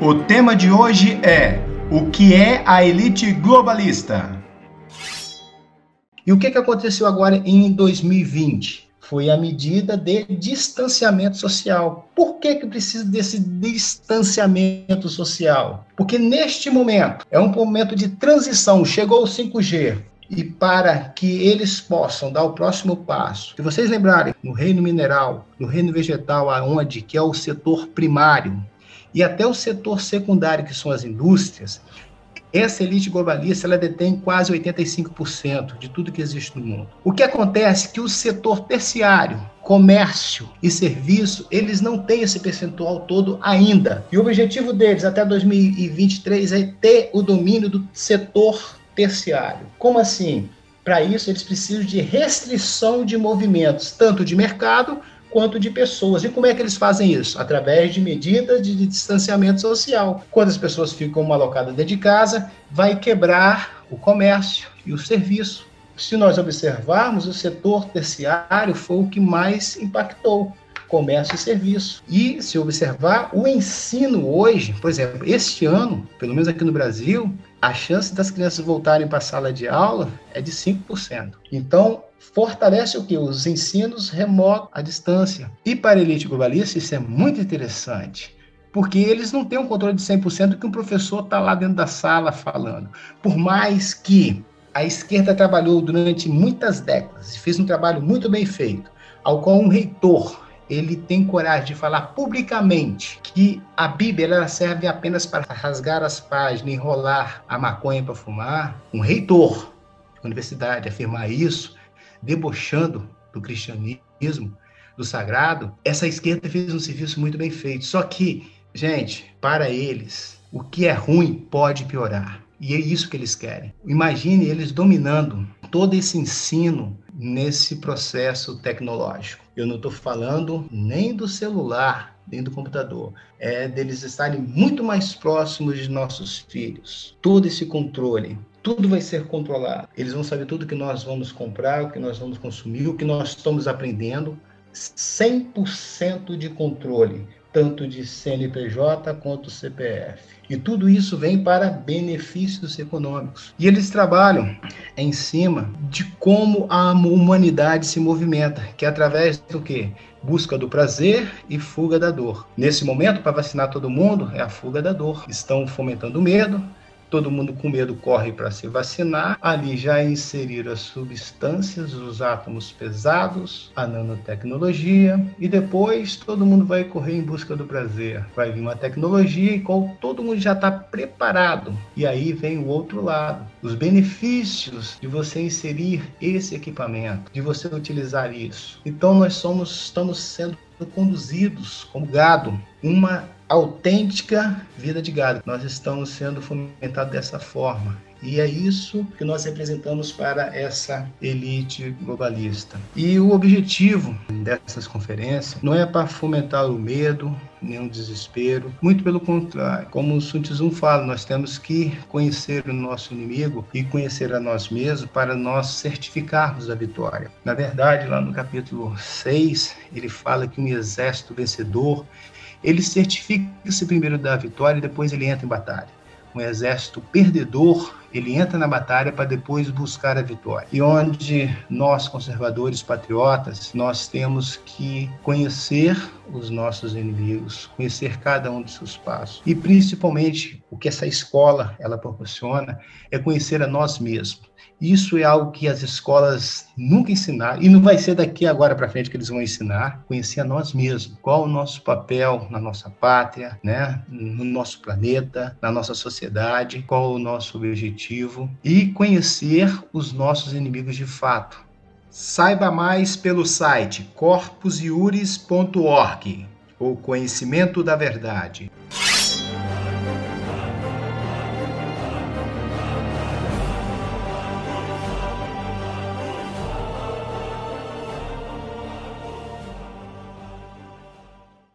O tema de hoje é o que é a elite globalista? E o que, que aconteceu agora em 2020? Foi a medida de distanciamento social. Por que, que precisa desse distanciamento social? Porque neste momento é um momento de transição. Chegou o 5G, e para que eles possam dar o próximo passo. Se vocês lembrarem, no reino mineral, no reino vegetal, aonde que é o setor primário e até o setor secundário, que são as indústrias, essa elite globalista ela detém quase 85% de tudo que existe no mundo. O que acontece é que o setor terciário, comércio e serviço, eles não têm esse percentual todo ainda. E o objetivo deles até 2023 é ter o domínio do setor terciário. Como assim? Para isso, eles precisam de restrição de movimentos, tanto de mercado quanto de pessoas. E como é que eles fazem isso? Através de medidas de distanciamento social. Quando as pessoas ficam alocadas dentro de casa, vai quebrar o comércio e o serviço. Se nós observarmos, o setor terciário foi o que mais impactou comércio e serviço. E se observar, o ensino hoje, por exemplo, este ano, pelo menos aqui no Brasil, a chance das crianças voltarem para a sala de aula é de 5%. Então, fortalece o que? Os ensinos remotos à distância. E para a elite globalista, isso é muito interessante, porque eles não têm um controle de 100% que um professor está lá dentro da sala falando. Por mais que a esquerda trabalhou durante muitas décadas e fez um trabalho muito bem feito, ao qual um reitor ele tem coragem de falar publicamente que a Bíblia ela serve apenas para rasgar as páginas, enrolar a maconha para fumar, um reitor da universidade afirmar isso, debochando do cristianismo, do sagrado, essa esquerda fez um serviço muito bem feito. Só que, gente, para eles, o que é ruim pode piorar. E é isso que eles querem. Imagine eles dominando todo esse ensino nesse processo tecnológico. Eu não estou falando nem do celular, nem do computador. É deles estarem muito mais próximos de nossos filhos. Todo esse controle, tudo vai ser controlado. Eles vão saber tudo que nós vamos comprar, o que nós vamos consumir, o que nós estamos aprendendo. 100% de controle tanto de CNPJ quanto CPF. E tudo isso vem para benefícios econômicos. E eles trabalham em cima de como a humanidade se movimenta, que é através do que? Busca do prazer e fuga da dor. Nesse momento, para vacinar todo mundo, é a fuga da dor. Estão fomentando medo, todo mundo com medo corre para se vacinar. Ali já inseriram as substâncias, os átomos pesados, a nanotecnologia e depois todo mundo vai correr em busca do prazer. Vai vir uma tecnologia e qual todo mundo já está preparado. E aí vem o outro lado, os benefícios de você inserir esse equipamento, de você utilizar isso. Então nós somos, estamos sendo conduzidos como gado, uma autêntica vida de gado. Nós estamos sendo fomentados dessa forma. E é isso que nós representamos para essa elite globalista. E o objetivo dessas conferências não é para fomentar o medo, o desespero, muito pelo contrário. Como o Sun Tzu fala, nós temos que conhecer o nosso inimigo e conhecer a nós mesmos para nós certificarmos a vitória. Na verdade, lá no capítulo 6, ele fala que um exército vencedor ele certifica-se primeiro da vitória e depois ele entra em batalha. Um exército perdedor, ele entra na batalha para depois buscar a vitória. E onde nós, conservadores patriotas, nós temos que conhecer os nossos inimigos, conhecer cada um dos seus passos. E principalmente, o que essa escola ela proporciona é conhecer a nós mesmos isso é algo que as escolas nunca ensinaram e não vai ser daqui agora para frente que eles vão ensinar. Conhecer a nós mesmos, qual o nosso papel na nossa pátria, né, no nosso planeta, na nossa sociedade, qual o nosso objetivo e conhecer os nossos inimigos de fato. Saiba mais pelo site corpusiuris.org, o conhecimento da verdade.